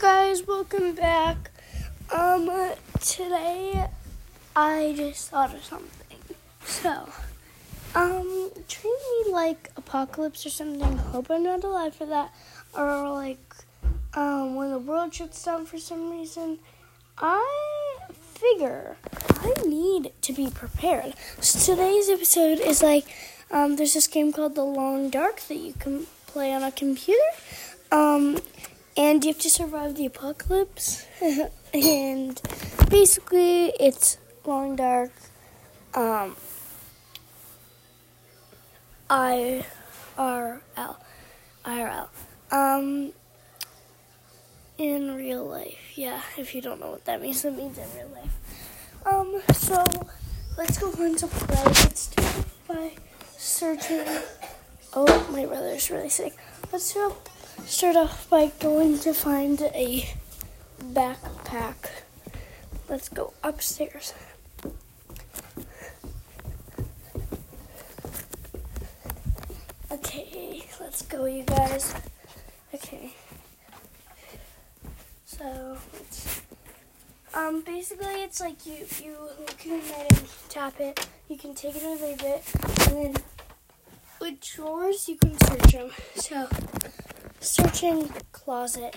Guys, welcome back. Um, today I just thought of something. So, um, treat me like apocalypse or something. Hope I'm not alive for that. Or like, um, when the world shuts down for some reason. I figure I need to be prepared. So today's episode is like, um, there's this game called The Long Dark that you can play on a computer. Um, and you have to survive the apocalypse. and basically, it's long dark. Um, I R L I R L. Um, in real life, yeah. If you don't know what that means, it means in real life. Um, so let's go on to play. Let's it by searching. Oh, my brother's really sick. Let's do start off by going to find a backpack. Let's go upstairs. Okay, let's go, you guys. Okay. So, um, basically it's like you, you look in it and tap it. You can take it or leave it. And then with drawers, you can search them. So, searching closet.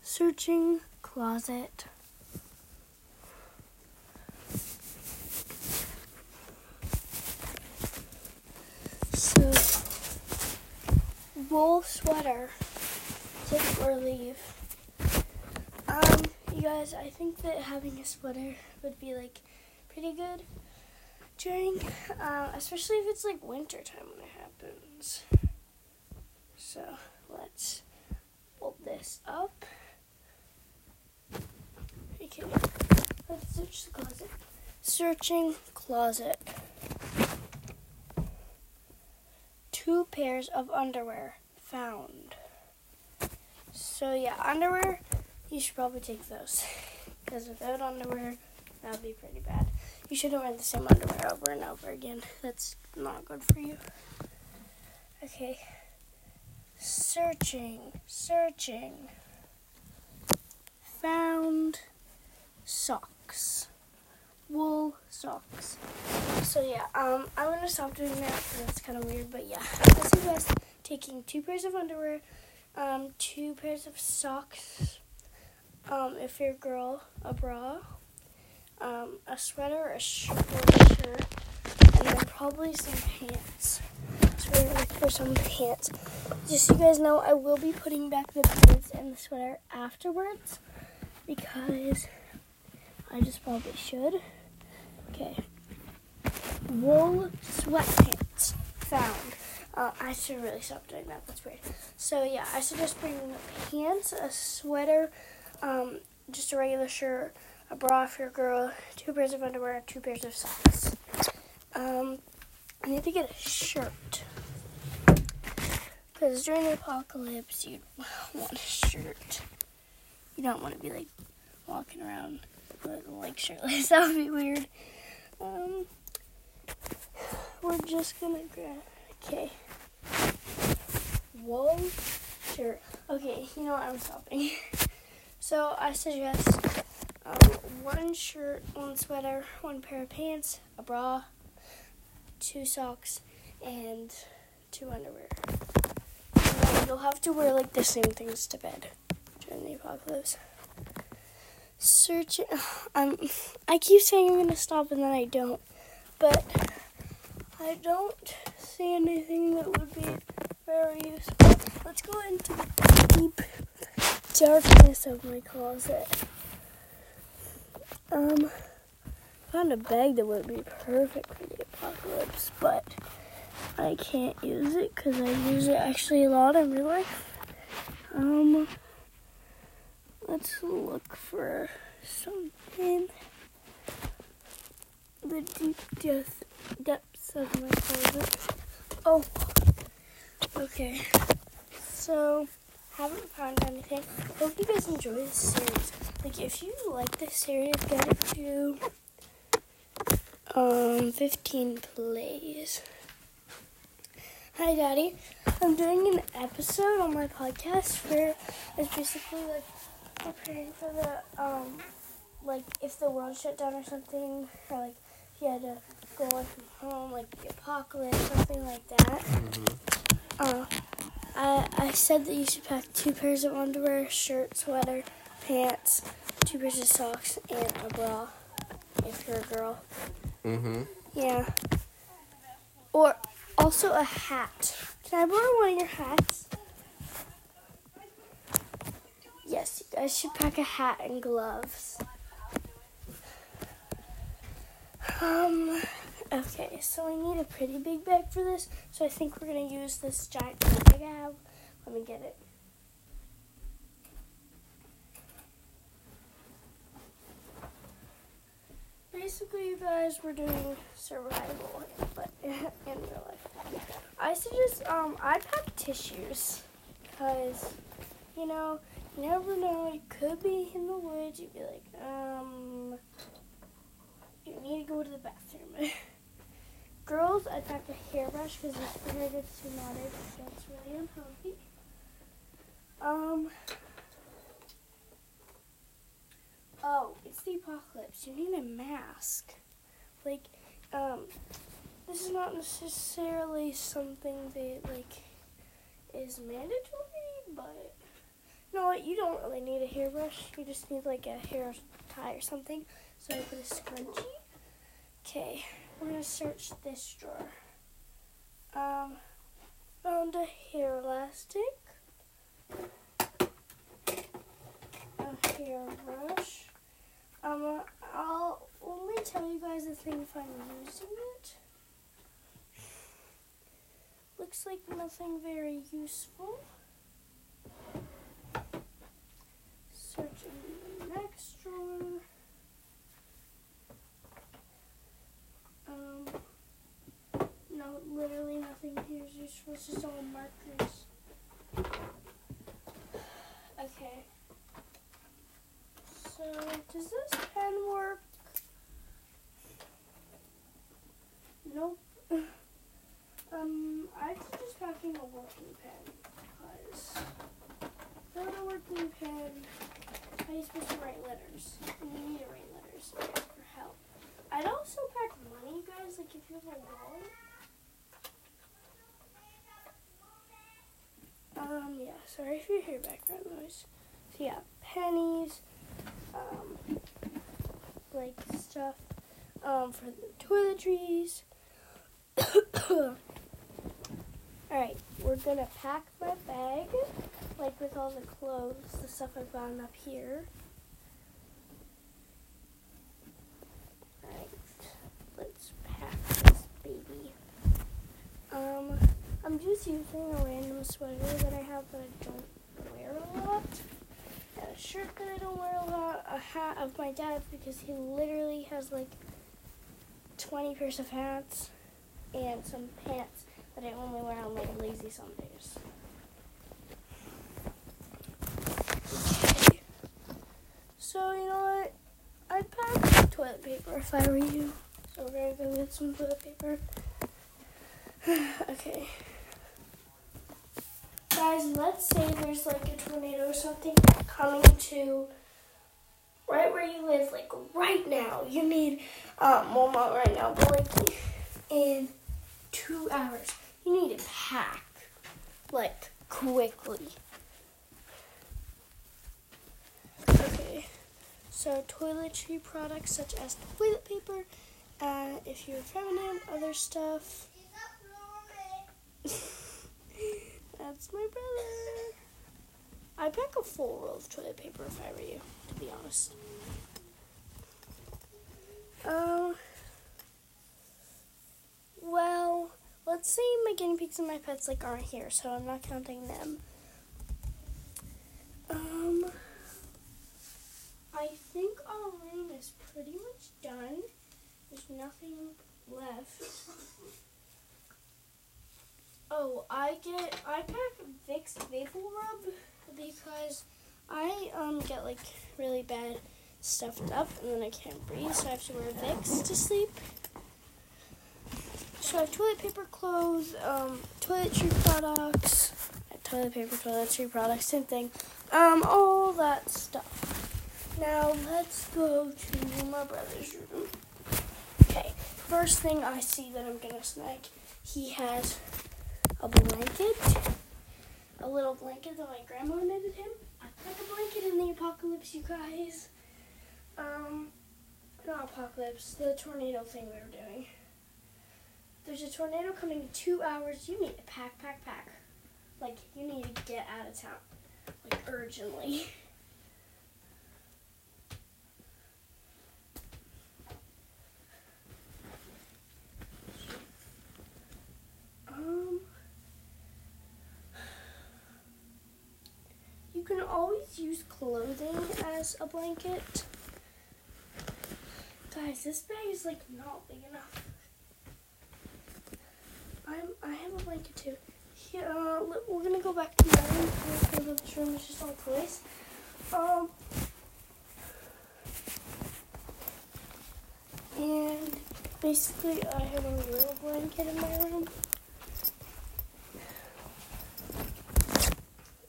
Searching closet. So, wool sweater. Take or leave. Um, guys, I think that having a sweater would be like pretty good during, uh, especially if it's like winter time when it happens. So let's pull this up. Okay, let's search the closet. Searching closet. Two pairs of underwear found. So yeah, underwear you should probably take those. Because without underwear, that would be pretty bad. You shouldn't wear the same underwear over and over again. That's not good for you. Okay. Searching, searching. Found socks. Wool socks. So yeah, um, I'm gonna stop doing that because that's kind of weird. But yeah, I suggest taking two pairs of underwear, um, two pairs of socks um, if you're a girl, a bra, um, a sweater, a shirt, a shirt, and then probably some pants. So we're gonna look for some pants. Just so you guys know, I will be putting back the pants and the sweater afterwards because I just probably should. Okay. Wool sweatpants found. Uh, I should really stop doing that. That's weird. So yeah, I suggest bringing pants, a sweater, um, just a regular shirt, a bra for your girl, two pairs of underwear, two pairs of socks. Um, I need to get a shirt. Because during the apocalypse, you want a shirt. You don't want to be like walking around with like shirtless. That would be weird. Um, we're just gonna grab. Okay. Whoa. Shirt. Okay, you know what? I'm stopping. So I suggest um, one shirt, one sweater, one pair of pants, a bra, two socks, and two underwear. And you'll have to wear like the same things to bed during the apocalypse. Search. Um, I keep saying I'm gonna stop and then I don't, but I don't see anything that would be very useful. Let's go into the deep darkness of my closet. Um, I found a bag that would be perfect for the apocalypse, but I can't use it because I use it actually a lot in real life. Um, let's look for something. The deep depth, depths of my closet. Oh, okay. So haven't found anything. Hope you guys enjoy this series. Like, if you like this series, get it to Um, 15 plays. Hi, Daddy. I'm doing an episode on my podcast where it's basically like preparing for the, um, like if the world shut down or something, or like if you had to go away from home, like the apocalypse, something like that. Mm-hmm. Uh, I, I said that you should pack two pairs of underwear, shirt, sweater, pants, two pairs of socks, and a bra if you're a girl. Mm-hmm. Yeah. Or also a hat. Can I borrow one of your hats? Yes, you guys should pack a hat and gloves. Um, okay, so I need a pretty big bag for this, so I think we're gonna use this giant bag I have. Let me get it. Basically, you guys, we're doing survival, but in real life. I suggest um I pack tissues, cause you know you never know. You could be in the woods. You'd be like, um, you need to go to the bathroom. Girls, I pack a hairbrush because it's better to not it. That's really unhealthy. Um. Oh, it's the apocalypse. You need a mask. Like, um, this is not necessarily something that like is mandatory, but what? You don't really need a hairbrush. You just need like a hair tie or something. So I put a scrunchie. Okay, we're gonna search this drawer. Um, found a hair elastic, a hairbrush. Um, I'll only tell you guys the thing if I'm using it. Looks like nothing very useful. Searching the next drawer. Um, no, literally nothing This is all markers. Okay. So, does this pen work? Nope. um, I'm just packing a working pen because without a working pen, how are you supposed to write letters? And you need to write letters for help. I'd also pack money, guys. Like if you have a wallet. Um, yeah. Sorry if you hear background noise. So yeah, pennies um, like stuff um, for the toiletries. Alright, we're gonna pack my bag, like with all the clothes, the stuff I've up here. Alright, let's pack this baby. Um, I'm just using a random sweater that I have that I don't wear a lot And a shirt that I don't wear a lot, a hat of my dad's because he literally has like 20 pairs of hats and some pants that I only wear on like lazy Sundays. So, you know what? I'd pack toilet paper if I were you. So, we're gonna go get some toilet paper. okay guys, let's say there's like a tornado or something coming to right where you live, like right now. You need, um, not right now, but like in two hours, you need to pack like quickly. Okay, so toiletry products such as toilet paper, uh, if you're feminine, other stuff. That's my brother. I'd pack a full roll of toilet paper if I were you, be honest. Um. Well, let's say my guinea pigs and my pets like aren't here, so I'm not counting them. Um. I think our room is pretty much done. There's nothing left. Oh, I get I pack Vicks Vapor Rub because I um get like really bad stuffed up and then I can't breathe, so I have to wear Vicks to sleep. So I have toilet paper, clothes, um, toiletry products, toilet paper, toiletry products, same thing. Um, all that stuff. Now let's go to my brother's room. Okay, first thing I see that I'm gonna snag, he has a blanket, a little blanket that my grandma knitted him. Like a blanket in the apocalypse, you guys. Um, not apocalypse, the tornado thing we were doing. There's a tornado coming in two hours. You need to pack, pack, pack. Like, you need to get out of town. Like, urgently. can always use clothing as a blanket. Guys, this bag is like not big enough. I'm I have a blanket too. Yeah, uh, we're gonna go back to my room because this room is just all place. Um, and basically, I have a little blanket in my room.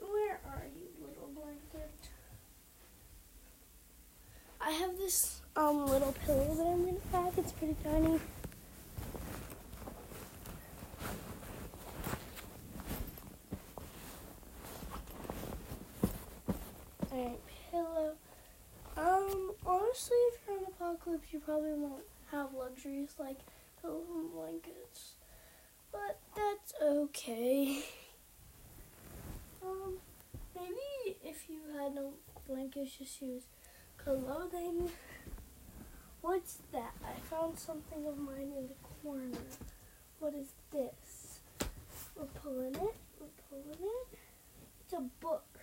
Where are you, little blanket? I have this um little pillow that I'm gonna pack. It's pretty tiny. Alright, pillow. Um, honestly, if you're in apocalypse, you probably won't have luxuries like pillows and blankets. But that's okay. Um, maybe if you had no blankets, just use clothing. What's that? I found something of mine in the corner. What is this? We're pulling it. We're pulling it. It's a book.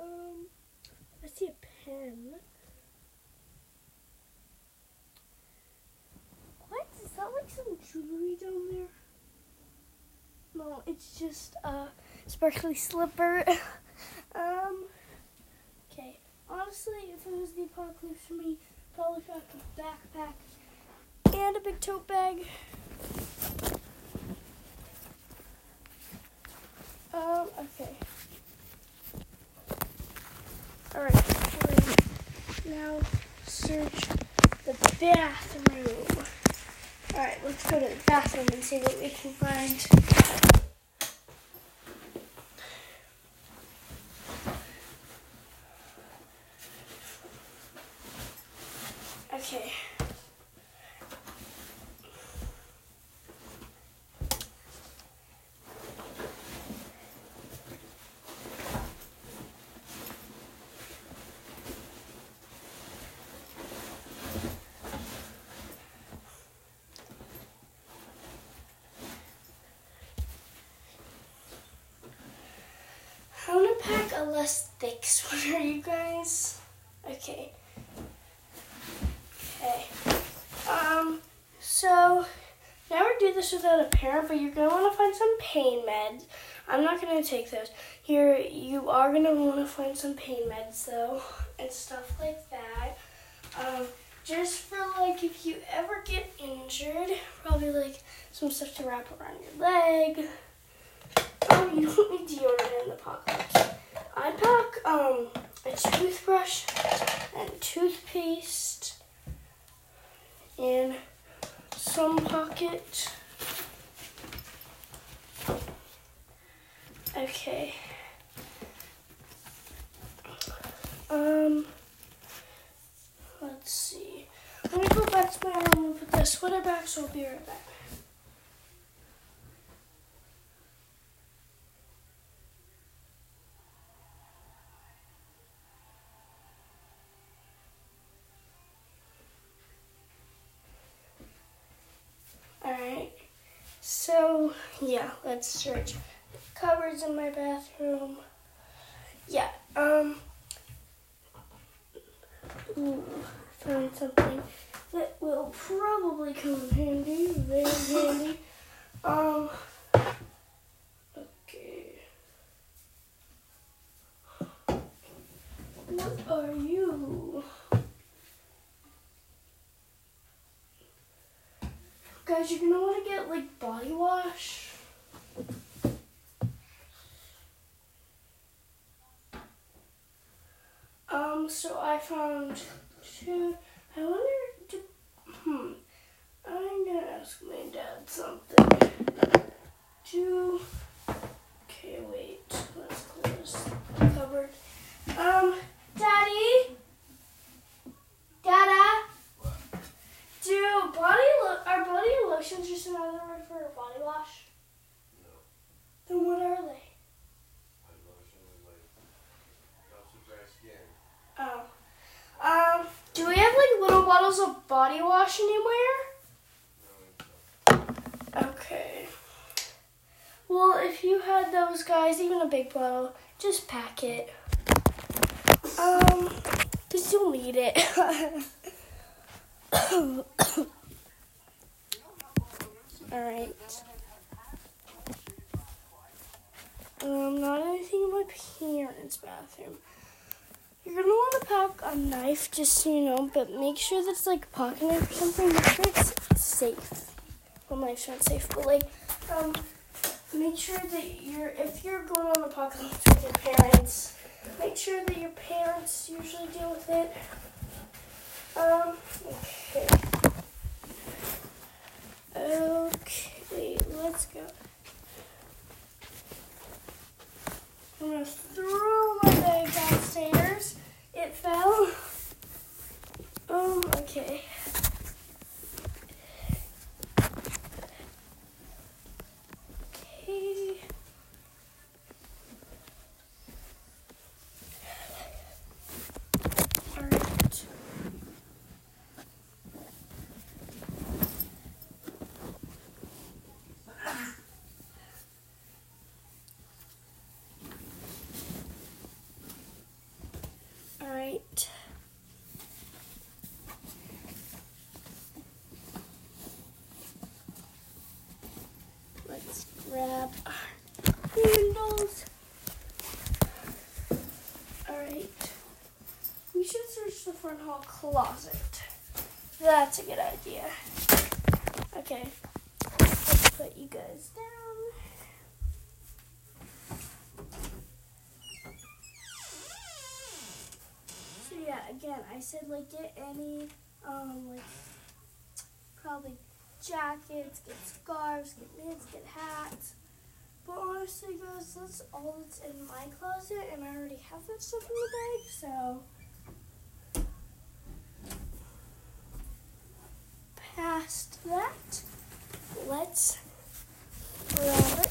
Um, I see a pen. What? Is that like some jewelry down there? No, it's just a sparkly slipper. um, okay. Honestly, if it was the apocalypse for me, probably pack a backpack and a big tote bag. Um, okay. Alright, now search the bathroom. Alright, let's go to the bathroom and see what we can find. Okay. I want to pack a less thick sweater, you guys. Okay. Okay. Um, so never do this without a parent, but you're gonna want to find some pain meds. I'm not gonna take those. Here, you are gonna want to find some pain meds though, and stuff like that. Um, just for like if you ever get injured, probably like some stuff to wrap around your leg. Um, you don't need deodorant in the apocalypse. I pack um a toothbrush and toothpaste in some pocket. Okay. Um, let's see. Let me go back to my room and put the sweater back, so I'll be right back. Yeah, let's search cupboards in my bathroom. Yeah, um, ooh, found something that will probably come in handy, very handy. Um, okay. What are you? guys, you're gonna want to get like body wash. Um, so I found two. I wonder. Do, hmm. I'm gonna ask my dad something. Two. Okay, wait. Let's close the cupboard. Um, Daddy. Dada. Do body lo- are body lotions just another word for a body wash? No. Then what are they? My lotion is like helps with dry skin. Oh. Um, do we have like little bottles of body wash anywhere? Okay. Well, if you had those guys, even a big bottle, just pack it. Um, cause you'll need it. All right. Um, not anything in my parents' bathroom. You're gonna want to pack a knife, just so you know, but make sure that it's like a pocket knife or something. Make sure it's safe. Well, knife's not safe, but like, um, make sure that you're if you're going on a pocket knife with your parents, make sure that your parents usually deal with it. Um, okay. Okay, let's go. I'm gonna throw my bag downstairs. It fell. Um, okay. Okay. Alright. Alright. Let's grab our handles. Alright. We should search the front hall closet. That's a good idea. Okay. Let's put you guys down. So yeah, again, I said like get any um like probably jackets, get scarves, get mitts, get hats. But honestly, guys, that's all that's in my closet, and I already have that stuff in the bag, so. Past that, let's grab it.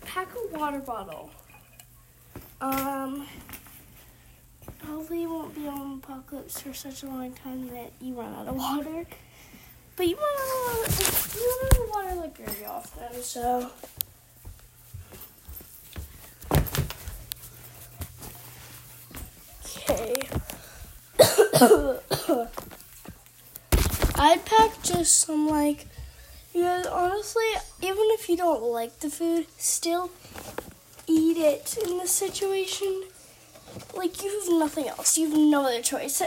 Pack a water bottle. Um, hopefully, you won't be on apocalypse for such a long time that you run out of water. But you run out of, you run out of water like very often, so. Okay. I'd pack just some like because honestly, even if you don't like the food, still eat it in this situation. Like you have nothing else. You have no other choice.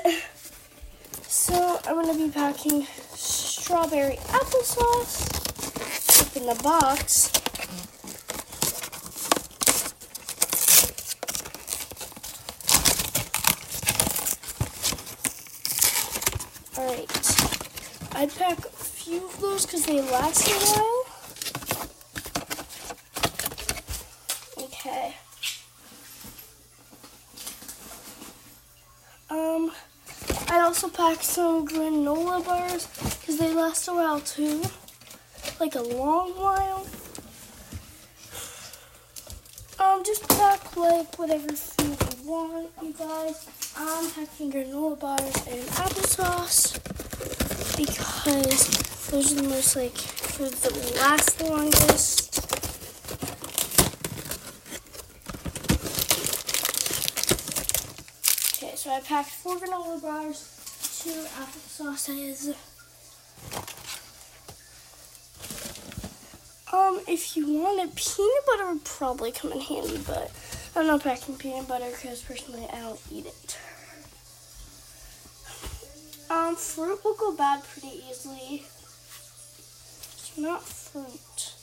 so I'm gonna be packing strawberry applesauce. in the box. Alright. I'd pack a few of those because they last a while. Okay. Um, I'd also pack some granola bars because they last a while too. Like a long while. Um, just pack like whatever food you want, you guys. I'm packing granola bars and applesauce because those are the most like foods that last the longest. Okay, so I packed four granola bars, two applesauces. Um, if you wanted peanut butter would probably come in handy, but I'm not packing peanut butter because personally I don't eat it. Um, fruit will go bad pretty easily. It's not fruit.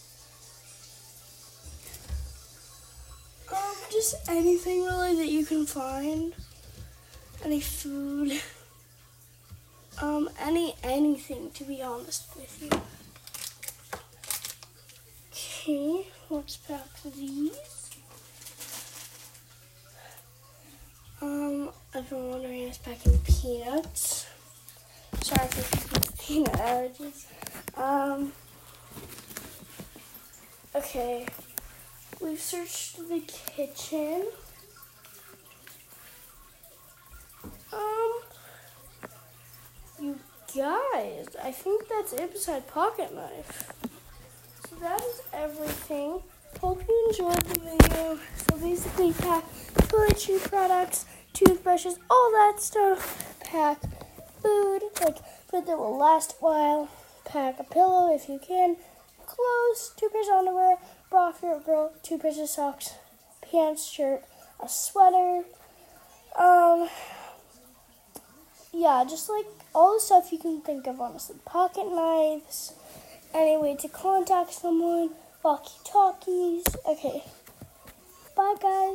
Um, just anything really that you can find. Any food. Um, any anything to be honest with you. Okay, let's pack these. Um, I've been wondering is packing peanuts. Sorry for peanut allergies. Um, okay, we've searched the kitchen. Um, you guys, I think that's it beside pocket knife. So that is everything. Hope you enjoyed the video. So basically pack toiletry products, toothbrushes, all that stuff. Pack like food that will last a while. Pack a pillow if you can. Clothes, two pairs of underwear, bra for your girl, two pairs of socks, pants, shirt, a sweater. Um, yeah, just like all the stuff you can think of, honestly. Pocket knives, any way to contact someone, walkie talkies. Okay. Bye, guys.